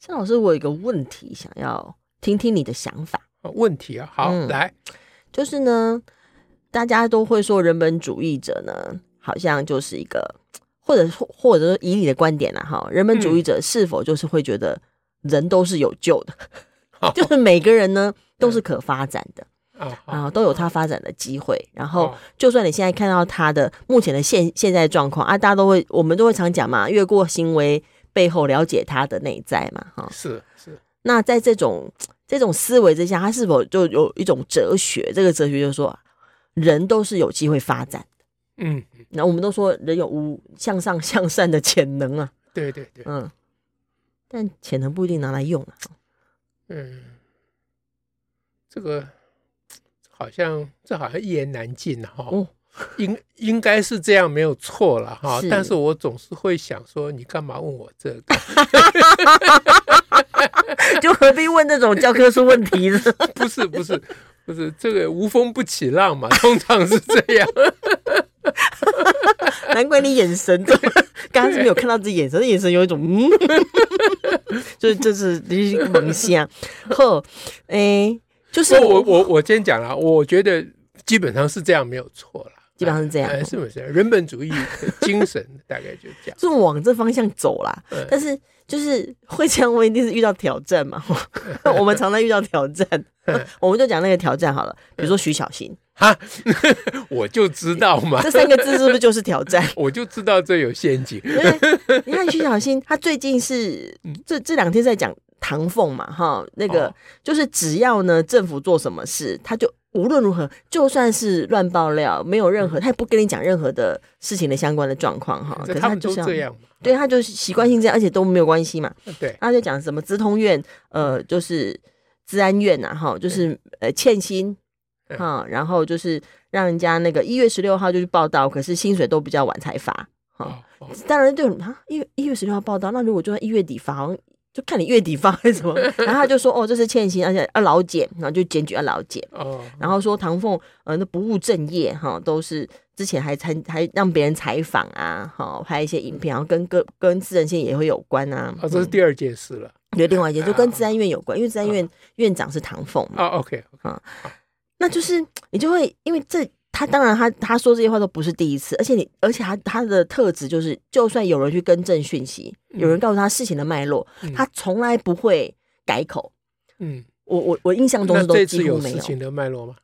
张老师，我有一个问题想要听听你的想法。问题啊，好，嗯、来，就是呢，大家都会说人本主义者呢，好像就是一个，或者或者说以你的观点啊，哈，人本主义者是否就是会觉得人都是有救的，嗯、就是每个人呢都是可发展的，啊、嗯，都有他发展的机会。然后，就算你现在看到他的目前的现现在状况啊，大家都会，我们都会常讲嘛，越过行为。背后了解他的内在嘛？哈，是是。那在这种这种思维之下，他是否就有一种哲学？这个哲学就是说，人都是有机会发展的。嗯，那我们都说人有无向上向善的潜能啊。对对对，嗯。但潜能不一定拿来用啊。嗯，这个好像这好像一言难尽哈。哦应应该是这样没有错了哈，但是我总是会想说，你干嘛问我这个？就何必问这种教科书问题呢？不是不是不是，这个无风不起浪嘛，通常是这样。难怪你眼神，刚刚是没有看到自己眼神，眼神有一种嗯，就是就是萌相。呵，哎，就是我我我先讲了，我觉得基本上是这样没有错了。基本上是这样，哎，是不是？人本主义的精神大概就这样，就往这方向走啦。但是就是会这样，我一定是遇到挑战嘛。我们常常遇到挑战，我们就讲那个挑战好了。比如说徐小新，哈，我就知道嘛。这三个字是不是就是挑战？我就知道这有陷阱。你看徐小新，他最近是这这两天在讲唐凤嘛，哈，那个就是只要呢政府做什么事，他就。无论如何，就算是乱爆料，没有任何，他也不跟你讲任何的事情的相关的状况哈。可是他就是这样，对，他就是习惯性这样，而且都没有关系嘛。对，他就讲什么资通院，呃，就是治安院呐，哈，就是呃欠薪哈，然后就是让人家那个一月十六号就去报到，可是薪水都比较晚才发哈。当然，对啊，一月一月十六号报道，那如果就在一月底发，好像。就看你月底发还是什么，然后他就说哦，这是欠薪，而且要劳检，然后就检举要劳检。哦，然后说唐凤呃那不务正业哈，都是之前还参还让别人采访啊，好拍一些影片，然后跟跟跟自然线也会有关啊。啊，这是第二件事了。对，另外一件就跟治安院有关，因为治安院院长是唐凤嘛。啊，OK，啊，那就是你就会因为这。他当然他，他他说这些话都不是第一次，而且你，而且他他的特质就是，就算有人去更正讯息，嗯、有人告诉他事情的脉络，嗯、他从来不会改口。嗯，我我我印象中都几乎没有。事情的脉络吗？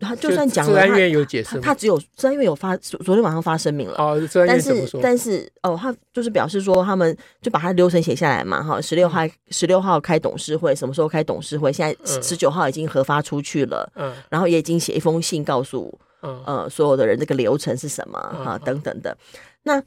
他就算讲了，他有解释，他只有资安院有发，昨天晚上发声明了。哦？但是但是哦，他就是表示说，他们就把他流程写下来嘛，哈，十六号十六号开董事会，什么时候开董事会？现在十九号已经核发出去了，嗯，然后也已经写一封信告诉。呃，所有的人这个流程是什么哈、啊？等等的，那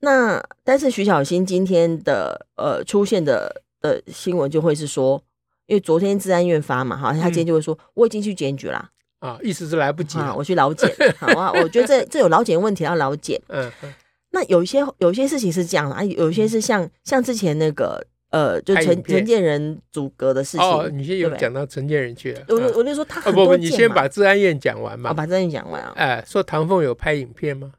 那但是徐小新今天的呃出现的的新闻就会是说，因为昨天治安院发嘛哈，他今天就会说、嗯、我已经去检举啦。啊，意思是来不及啊，我去劳检，好啊，我觉得这这有劳检问题要劳检，嗯，那有一些有一些事情是这样的啊，有一些是像像之前那个。呃，就陈陈建仁阻隔的事情。哦，你先有讲到陈建仁去了。我我就说他。哦不不，你先把治安院讲完嘛。哦，把治安院讲完啊。哎，说唐凤有拍影片吗？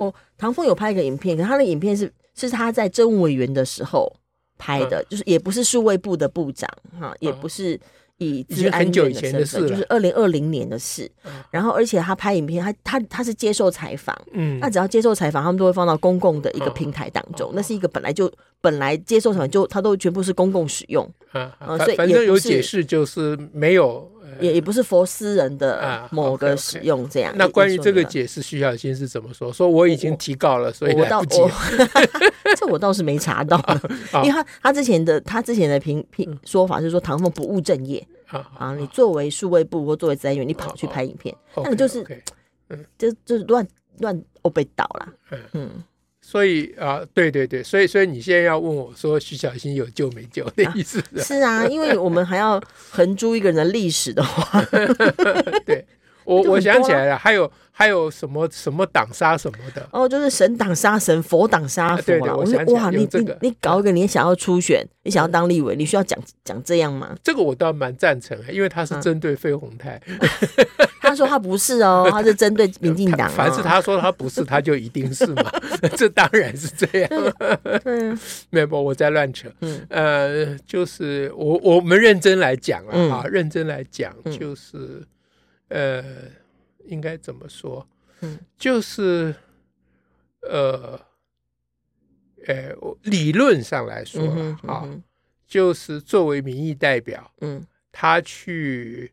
哦，唐凤有拍一个影片，可他的影片是是他在政务委员的时候拍的，就是也不是数位部的部长哈，也不是。以治安院的身份，就是二零二零年的事。然后，而且他拍影片，他他他是接受采访。嗯，那只要接受采访，他们都会放到公共的一个平台当中。那是一个本来就本来接受采访就它都全部是公共使用。啊，所以反正有解释，就是没有，也也不是佛私人的某个使用这样。那关于这个解释，徐小新是怎么说？说我已经提告了，所以来不及。这我倒是没查到，因为他他之前的他之前的评评说法是说唐凤不务正业。啊！你作为数位部或作为资源员，你跑去拍影片，那你就是，就就乱乱哦被倒了。嗯，所以啊，对对对，所以所以你现在要问我说徐小新有救没救的意思是？是啊，因为我们还要横珠一个人的历史的话，对。我我想起来了，还有还有什么什么挡杀什么的哦，就是神挡杀神，佛挡杀佛了。我说哇，你你你搞一个，你想要初选，你想要当立委，你需要讲讲这样吗？这个我倒蛮赞成，因为他是针对费鸿泰。他说他不是哦，他是针对 民进党。凡是他说他不是，他就一定是嘛？这当然是这样。嗯，没有，我在乱扯。嗯，呃，就是我我们认真来讲了啊，认真来讲就是。呃，应该怎么说？嗯，就是呃，呃，理论上来说啊，就是作为民意代表，嗯，他去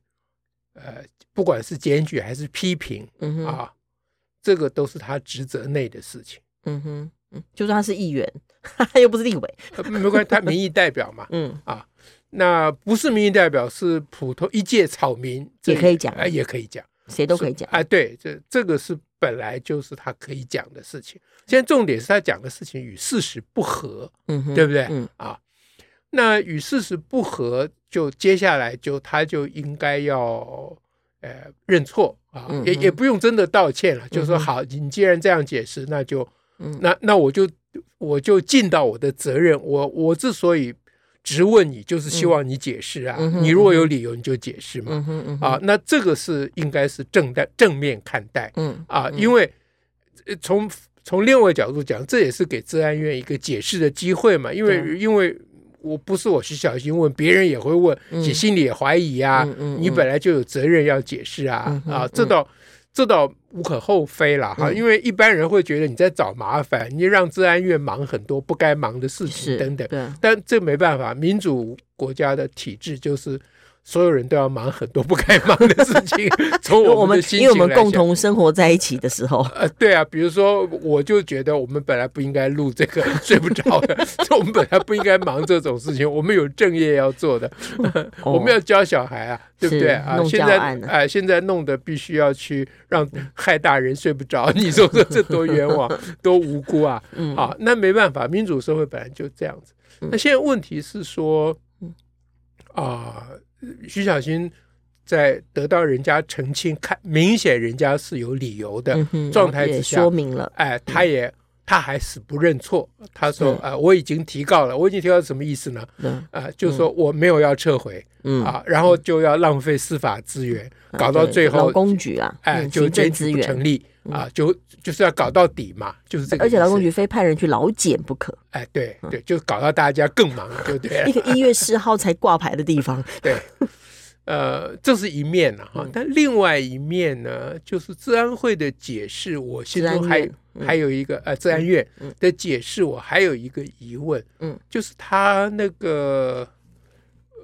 呃，不管是检举还是批评，啊，这个都是他职责内的事情。嗯哼，嗯，就算他是议员，他又不是立委，没关系，他民意代表嘛，嗯啊。那不是民意代表，是普通一介草民，也可以讲，哎，也可以讲，谁都可以讲，哎，对，这这个是本来就是他可以讲的事情。现在重点是他讲的事情与事实不合，嗯，对不对？嗯。啊，那与事实不合，就接下来就他就应该要呃认错啊，嗯、也也不用真的道歉了，就说好，你既然这样解释，那就，嗯、那那我就我就尽到我的责任，我我之所以。质问你就是希望你解释啊，嗯、你如果有理由你就解释嘛，啊，那这个是应该是正待正面看待，嗯啊，因为从从另外一个角度讲，这也是给治安院一个解释的机会嘛，因为、嗯、因为我不是我徐小新问，别人也会问，你、嗯、心里也怀疑啊，你本来就有责任要解释啊，啊，这倒。这倒无可厚非了哈，因为一般人会觉得你在找麻烦，你让治安院忙很多不该忙的事情等等，但这没办法，民主国家的体制就是。所有人都要忙很多不该忙的事情。从我们因为我们共同生活在一起的时候，呃，对啊，比如说，我就觉得我们本来不应该录这个睡不着的，我们本来不应该忙这种事情，我们有正业要做的，我们要教小孩啊，对不对啊？现在哎，现在弄得必须要去让害大人睡不着，你说说这多冤枉，多无辜啊！啊，那没办法，民主社会本来就这样子。那现在问题是说，啊。徐小新在得到人家澄清，看明显人家是有理由的状态之下，说明了，哎，他也他还死不认错。他说：“啊，我已经提告了，我已经提告什么意思呢？啊，就是说我没有要撤回，啊，然后就要浪费司法资源，搞到最后，劳工局啊，哎，就检举不成立。”啊，就就是要搞到底嘛，就是这个。而且劳动局非派人去劳检不可。哎，对对，就搞到大家更忙，对不对？一个一月四号才挂牌的地方。对，呃，这是一面了哈。但另外一面呢，就是治安会的解释，我心中还还有一个呃，治安院的解释，我还有一个疑问，嗯，就是他那个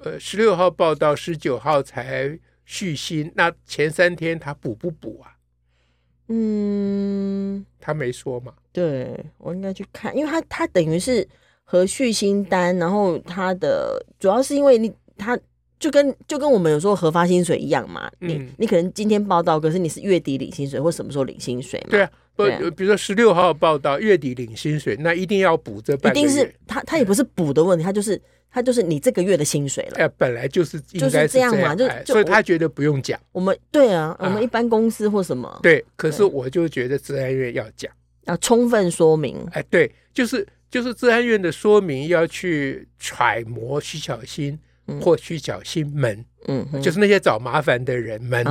呃，十六号报道，十九号才续薪，那前三天他补不补啊？嗯，他没说嘛？对，我应该去看，因为他他等于是和续薪单，然后他的主要是因为你他就跟就跟我们有时候核发薪水一样嘛，嗯、你你可能今天报道，可是你是月底领薪水或什么时候领薪水嘛？对啊，不，啊、比如说十六号报道，月底领薪水，那一定要补这。一定是他他也不是补的问题，他就是。他就是你这个月的薪水了。哎，本来就是应该是这样嘛，就所以他觉得不用讲。我们对啊，我们一般公司或什么。对，可是我就觉得治安院要讲，要充分说明。哎，对，就是就是治安院的说明要去揣摩徐小新或徐小新们，嗯，就是那些找麻烦的人们，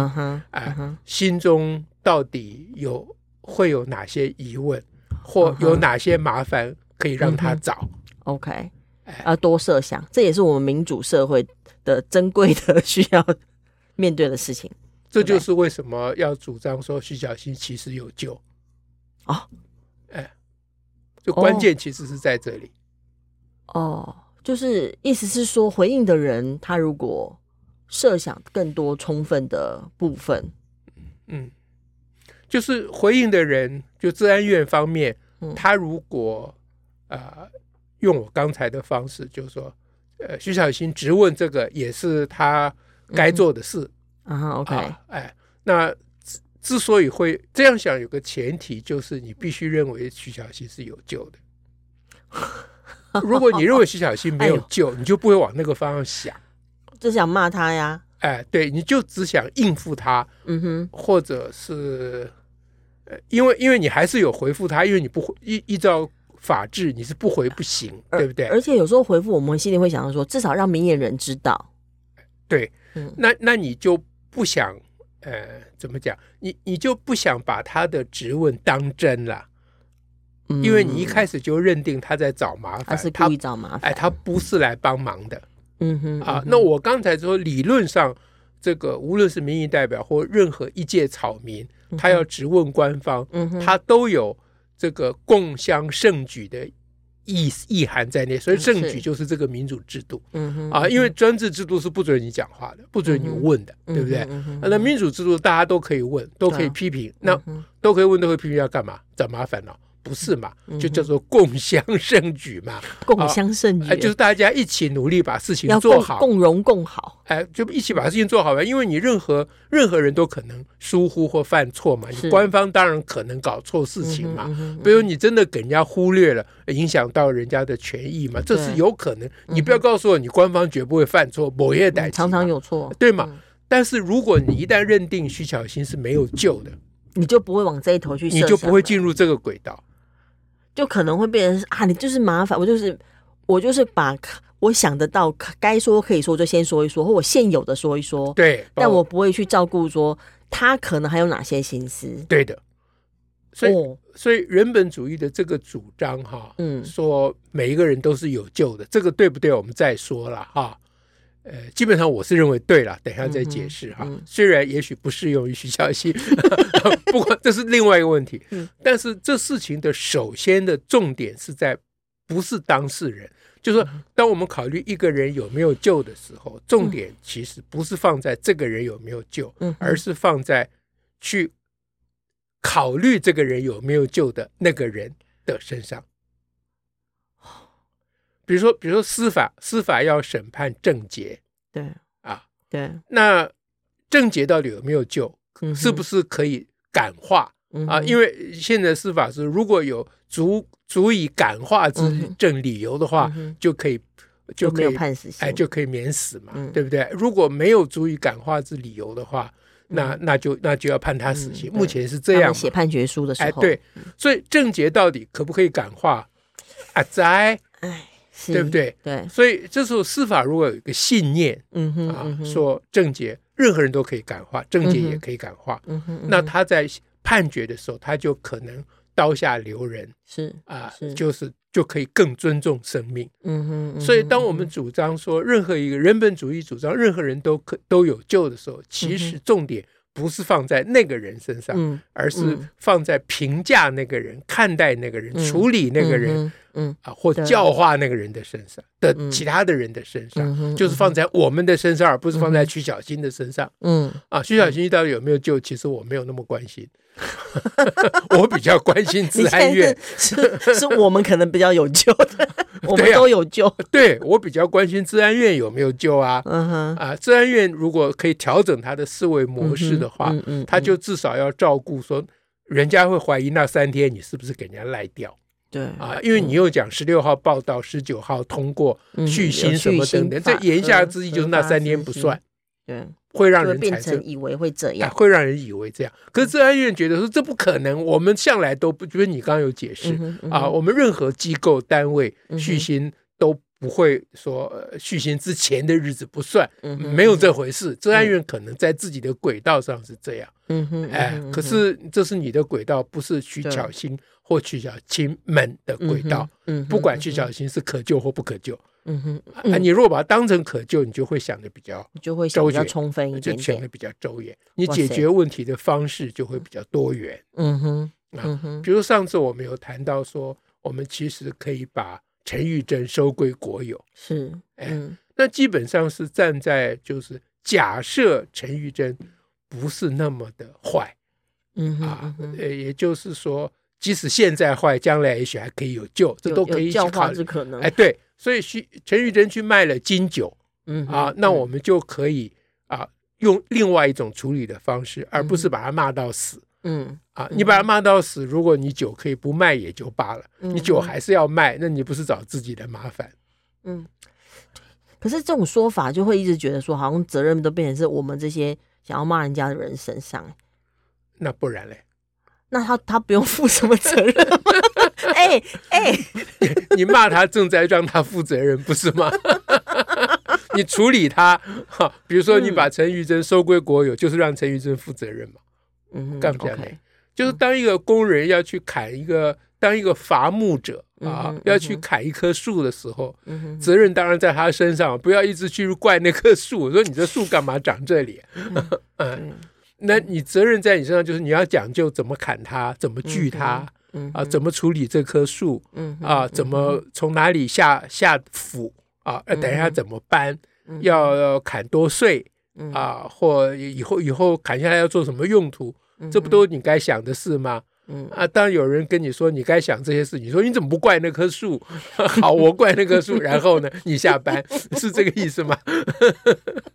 啊，心中到底有会有哪些疑问，或有哪些麻烦可以让他找。OK。要多设想，这也是我们民主社会的珍贵的需要面对的事情。这就是为什么要主张说徐小新其实有救哦，哎，就关键其实是在这里。哦，就是意思是说，回应的人他如果设想更多充分的部分，嗯，就是回应的人，就治安院方面，嗯、他如果啊。呃用我刚才的方式，就是说，呃，徐小新质问这个也是他该做的事啊。OK，哎，那之所以会这样想，有个前提就是你必须认为徐小新是有救的。如果你认为徐小新没有救，你就不会往那个方向想，就想骂他呀。哎，对，你就只想应付他，嗯哼，或者是，呃，因为因为你还是有回复他，因为你不回依依照法治，你是不回不行，对不对？而且有时候回复，我们心里会想到说，至少让明眼人知道。对，嗯，那那你就不想，呃，怎么讲？你你就不想把他的质问当真了，嗯，因为你一开始就认定他在找麻烦，他是故意找麻烦，哎，他不是来帮忙的。嗯哼，啊，那我刚才说，理论上，这个无论是民意代表或任何一介草民，他要质问官方，他都有这个共襄盛举的意意涵在内，所以盛举就是这个民主制度，啊，因为专制制度是不准你讲话的，不准你问的，对不对？那民主制度大家都可以问，都可以批评，那都可以问，都可以批评，要干嘛？找麻烦了。不是嘛？就叫做共襄盛举嘛，共襄盛举，就是大家一起努力把事情做好，共荣共好。哎，就一起把事情做好吧。因为你任何任何人都可能疏忽或犯错嘛，你官方当然可能搞错事情嘛。比如你真的给人家忽略了，影响到人家的权益嘛，这是有可能。你不要告诉我，你官方绝不会犯错，某些代常常有错，对嘛？但是如果你一旦认定徐巧芯是没有救的，你就不会往这一头去，你就不会进入这个轨道。就可能会变成啊，你就是麻烦，我就是我就是把我想得到该说可以说就先说一说，或我现有的说一说。对，但我不会去照顾说他可能还有哪些心思。对的，所以、哦、所以人本主义的这个主张哈，嗯，说每一个人都是有救的，这个对不对？我们再说了哈。呃，基本上我是认为对了，等一下再解释哈。嗯嗯、虽然也许不适用于徐小新，不过这是另外一个问题。嗯、但是这事情的首先的重点是在不是当事人，就是说，当我们考虑一个人有没有救的时候，重点其实不是放在这个人有没有救，嗯、而是放在去考虑这个人有没有救的那个人的身上。比如说，比如说司法，司法要审判郑杰，对啊，对，那郑杰到底有没有救？是不是可以感化啊？因为现在司法是，如果有足足以感化之证理由的话，就可以就可以判死刑，哎，就可以免死嘛，对不对？如果没有足以感化之理由的话，那那就那就要判他死刑。目前是这样写判决书的时候，哎，对，所以郑杰到底可不可以感化？啊，在哎。对不对？对，所以这时候司法如果有一个信念，嗯哼，啊，说正解任何人都可以感化，正解也可以感化，嗯哼，那他在判决的时候，他就可能刀下留人，是啊，就是就可以更尊重生命，嗯哼。所以当我们主张说任何一个人本主义主张任何人都可都有救的时候，其实重点不是放在那个人身上，而是放在评价那个人、看待那个人、处理那个人。嗯啊，或教化那个人的身上的其他的人的身上，就是放在我们的身上，而不是放在徐小新的身上。嗯啊，徐小新到底有没有救？其实我没有那么关心，我比较关心自安院，是是我们可能比较有救的，我们都有救。对，我比较关心自安院有没有救啊？嗯哼啊，自安院如果可以调整他的思维模式的话，嗯他就至少要照顾说，人家会怀疑那三天你是不是给人家赖掉。对啊，因为你又讲十六号报道，十九号通过续薪什么等等，这言下之意就是那三天不算，对，会让人变成以为会这样，会让人以为这样。可是治安院觉得说这不可能，我们向来都不觉得你刚刚有解释啊，我们任何机构单位续薪都不会说续薪之前的日子不算，没有这回事。治安院可能在自己的轨道上是这样，嗯哼，哎，可是这是你的轨道，不是徐巧芯。或去小新们的轨道，嗯，不管去小新是可救或不可救，嗯哼，啊，你如果把它当成可救，你就会想的比较，就会想比较充分一点，就想的比较周延，你解决问题的方式就会比较多元，嗯哼，啊，比如上次我们有谈到说，我们其实可以把陈玉珍收归国有，是，哎，那基本上是站在就是假设陈玉珍不是那么的坏，嗯啊，呃，也就是说。即使现在坏，将来也许还可以有救，这都可以教化之可能。哎，对，所以徐陈玉珍去卖了金酒，嗯啊，那我们就可以啊用另外一种处理的方式，而不是把他骂到死。嗯啊，你把他骂到死，如果你酒可以不卖也就罢了，你酒还是要卖，那你不是找自己的麻烦？嗯。可是这种说法就会一直觉得说，好像责任都变成是我们这些想要骂人家的人身上。那不然嘞？那他他不用负什么责任吗？哎 哎、欸，欸、你骂他正在让他负责任，不是吗？你处理他，哈，比如说你把陈玉珍收归国有，嗯、就是让陈玉珍负责任嘛。嗯，干不干嘞？就是当一个工人要去砍一个，当一个伐木者。啊，嗯、要去砍一棵树的时候，嗯、责任当然在他身上，不要一直去怪那棵树。我说你这树干嘛长这里？嗯，嗯，那你责任在你身上，就是你要讲究怎么砍它，怎么锯它，啊，怎么处理这棵树，嗯、啊，怎么从哪里下下斧啊，等一下怎么搬，要要砍多碎啊，或以后以后砍下来要做什么用途，这不都你该想的事吗？嗯。啊，当有人跟你说你该想这些事，你说你怎么不怪那棵树？好，我怪那棵树，然后呢，你下班。是这个意思吗？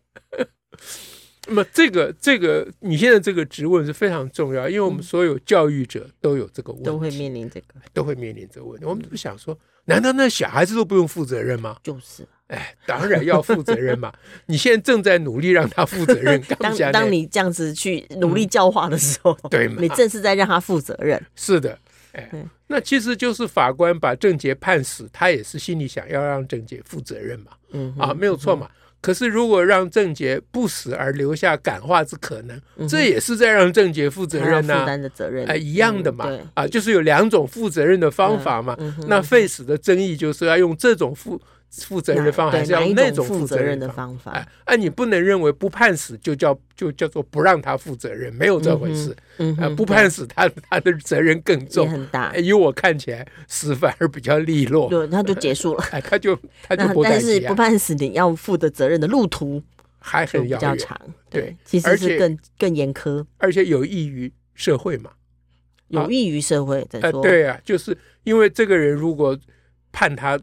那么这个这个你现在这个质问是非常重要，因为我们所有教育者都有这个问题，都会面临这个，都会面临这个问题。我们不想说，难道那小孩子都不用负责任吗？就是。哎，当然要负责任嘛！你现在正在努力让他负责任。当当你这样子去努力教化的时候，嗯、对吗，你正是在让他负责任。是的，哎，那其实就是法官把郑杰判死，他也是心里想要让郑杰负责任嘛。嗯，啊，没有错嘛。可是如果让郑杰不死而留下感化之可能，嗯、这也是在让郑杰负责任呐、啊，负担的责任，哎，一样的嘛。嗯、啊，就是有两种负责任的方法嘛。嗯、那废死的争议就是要用这种负。负责任的方法还是要那种负责任的方法。哎，哎，你不能认为不判死就叫就叫做不让他负责任，没有这回事。嗯，不判死他他的责任更重，很大。因为我看起来死反而比较利落，对，他就结束了。哎，他就 他就不。但是不判死，你要负的责任的路途还很遥远，长。对，其实是更更严苛，而且有益于社会嘛，有益于社会。哎，对啊，就是因为这个人如果判他。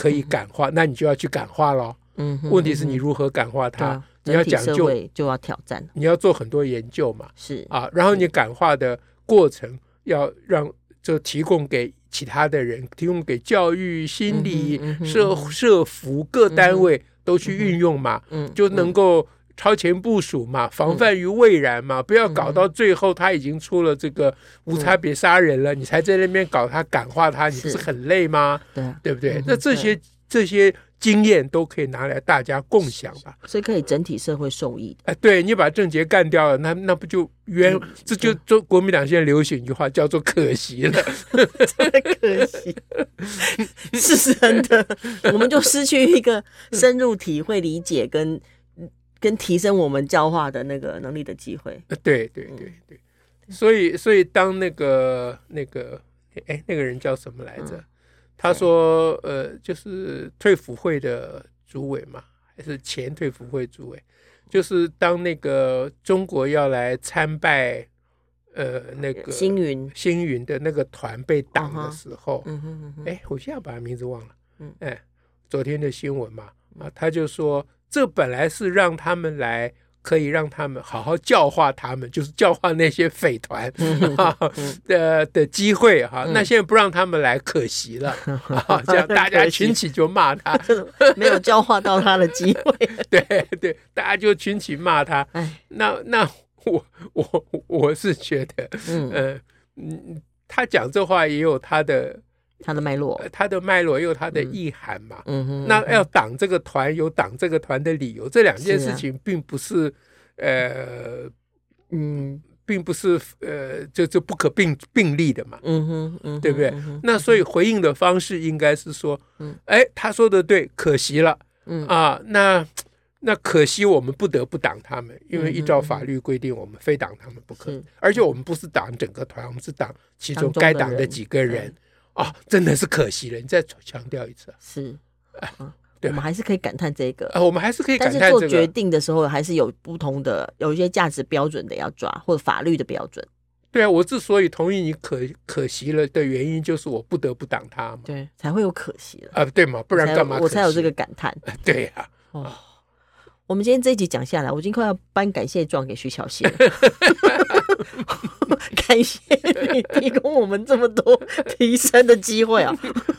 可以感化，那你就要去感化喽。嗯，问题是你如何感化他？你要讲究，就要挑战。你要做很多研究嘛。是啊，然后你感化的过程要让就提供给其他的人，提供给教育、心理、社社服各单位都去运用嘛。嗯，就能够。超前部署嘛，防范于未然嘛，不要搞到最后他已经出了这个无差别杀人了，你才在那边搞他感化他，你不是很累吗？对，对不对？那这些这些经验都可以拿来大家共享吧，所以可以整体社会受益。哎，对，你把郑杰干掉了，那那不就冤？这就中国民党现在流行一句话叫做可惜了，真的可惜，是真的，我们就失去一个深入体会、理解跟。跟提升我们教化的那个能力的机会，对对对对，所以所以当那个那个哎那个人叫什么来着？他说呃就是退辅会的主委嘛，还是前退辅会主委？就是当那个中国要来参拜呃那个星云。星云的那个团被挡的时候，嗯哼嗯哎我现在把他名字忘了，嗯。哎昨天的新闻嘛啊他就说。这本来是让他们来，可以让他们好好教化他们，就是教化那些匪团 的的机会哈。那现在不让他们来，可惜了 啊！这样大家群起就骂他，没有教化到他的机会。对对，大家就群起骂他。那那我我我是觉得，嗯嗯，他讲这话也有他的。他的脉络，他的脉络也有他的意涵嘛。嗯哼，那要挡这个团，有挡这个团的理由。这两件事情并不是，呃，嗯，并不是呃，就就不可并并立的嘛。嗯哼，嗯，对不对？那所以回应的方式应该是说，嗯，哎，他说的对，可惜了。嗯啊，那那可惜我们不得不挡他们，因为依照法律规定，我们非挡他们不可。而且我们不是挡整个团，我们是挡其中该挡的几个人。啊，真的是可惜了！你再强调一次，是啊，对，我们还是可以感叹这个。啊，我们还是可以感叹这个。但是做决定的时候，还是有不同的，有一些价值标准的要抓，或者法律的标准。对啊，我之所以同意你可可惜了的原因，就是我不得不挡他嘛，对，才会有可惜了啊，对嘛，不然干嘛？我才有这个感叹。对呀，哦。我们今天这一集讲下来，我已经快要颁感谢状给徐巧芯了。感谢你提供我们这么多提升的机会啊！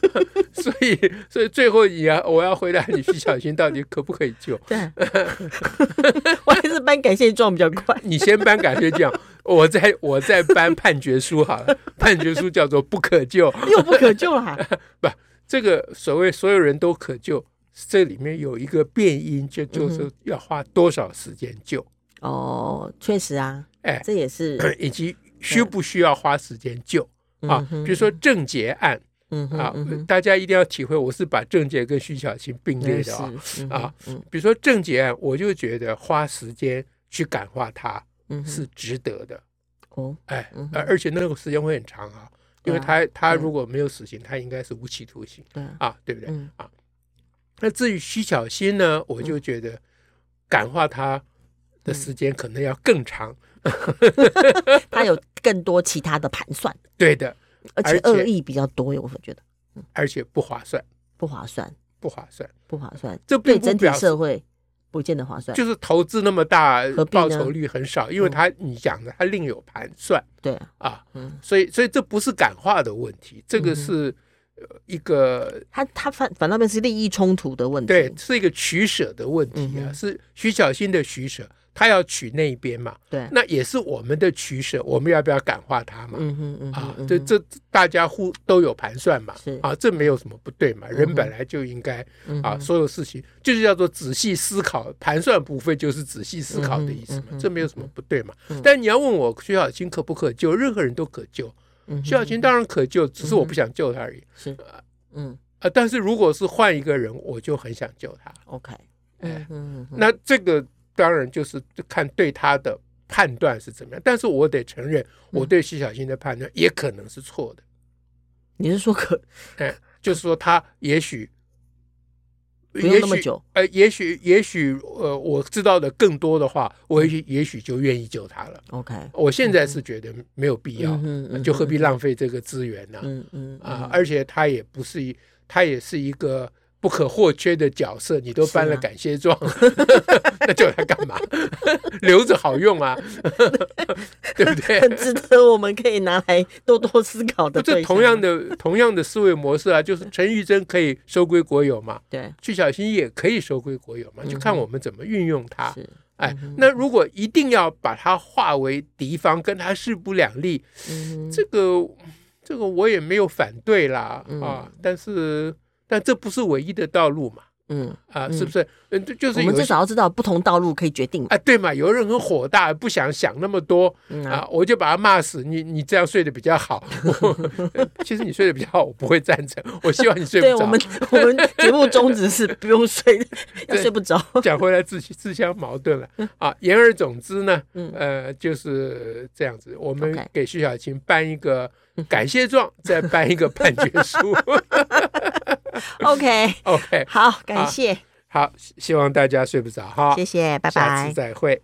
所以，所以最后你要我要回答你，徐小新到底可不可以救？对，我还是颁感谢状比较快。你先颁感谢状，我再我再颁判决书好了。判决书叫做不可救，又不可救了。不，这个所谓所有人都可救，这里面有一个变因，就就是要花多少时间救。哦，确实啊，哎，这也是 以及。需不需要花时间救啊？比如说郑捷案，啊，大家一定要体会，我是把郑捷跟徐小琴并列的啊啊。比如说郑捷案，我就觉得花时间去感化他是值得的。哦，哎，而且那个时间会很长啊，因为他他如果没有死刑，他应该是无期徒刑。对啊，对不对啊？那至于徐小新呢，我就觉得感化他的时间可能要更长。他有更多其他的盘算，对的，而且恶意比较多，我会觉得，而且不划算，不划算，不划算，不划算，这对整体社会不见得划算。就是投资那么大，报酬率很少，因为他你讲的他另有盘算，对啊，所以所以这不是感化的问题，这个是一个他他反反倒面是利益冲突的问题，对，是一个取舍的问题啊，是徐小新的取舍。他要取那一边嘛，对，那也是我们的取舍，我们要不要感化他嘛？嗯哼嗯啊，这这大家互都有盘算嘛，是啊，这没有什么不对嘛，人本来就应该啊，所有事情就是叫做仔细思考，盘算不费就是仔细思考的意思嘛，这没有什么不对嘛。但你要问我徐小新可不可救？任何人都可救，徐小琴当然可救，只是我不想救他而已。是啊，嗯啊，但是如果是换一个人，我就很想救他。OK，嗯嗯，那这个。当然就是看对他的判断是怎么样，但是我得承认，我对徐小琴的判断也可能是错的。你是说可？哎，就是说他也许不用那么久，呃，也许也许呃，我知道的更多的话，我也许也许就愿意救他了。OK，我现在是觉得没有必要，就何必浪费这个资源呢？嗯嗯啊，而且他也不是一，他也是一个。不可或缺的角色，你都颁了感谢状，啊、那叫他干嘛？留着好用啊，对不对？很值得我们可以拿来多多思考的。这同样的同样的思维模式啊，就是陈玉珍可以收归国有嘛，对，徐巧芯也可以收归国有嘛，就看我们怎么运用它。嗯、哎，那如果一定要把它化为敌方，跟他势不两立，嗯、这个这个我也没有反对啦，嗯、啊，但是。但这不是唯一的道路嘛？嗯啊，是不是？嗯，就是我们至少要知道不同道路可以决定。啊，对嘛？有人很火大，不想想那么多啊，我就把他骂死。你你这样睡得比较好。其实你睡得比较好，我不会赞成。我希望你睡不着。对，我们 我们节目宗旨是不用睡，要睡不着。讲回来自自相矛盾了啊。言而总之呢，呃，就是这样子。我们给徐小琴颁一个感谢状，再颁一个判决书。OK，OK，好，感谢，好，希望大家睡不着哈，谢谢，拜拜，下次再会。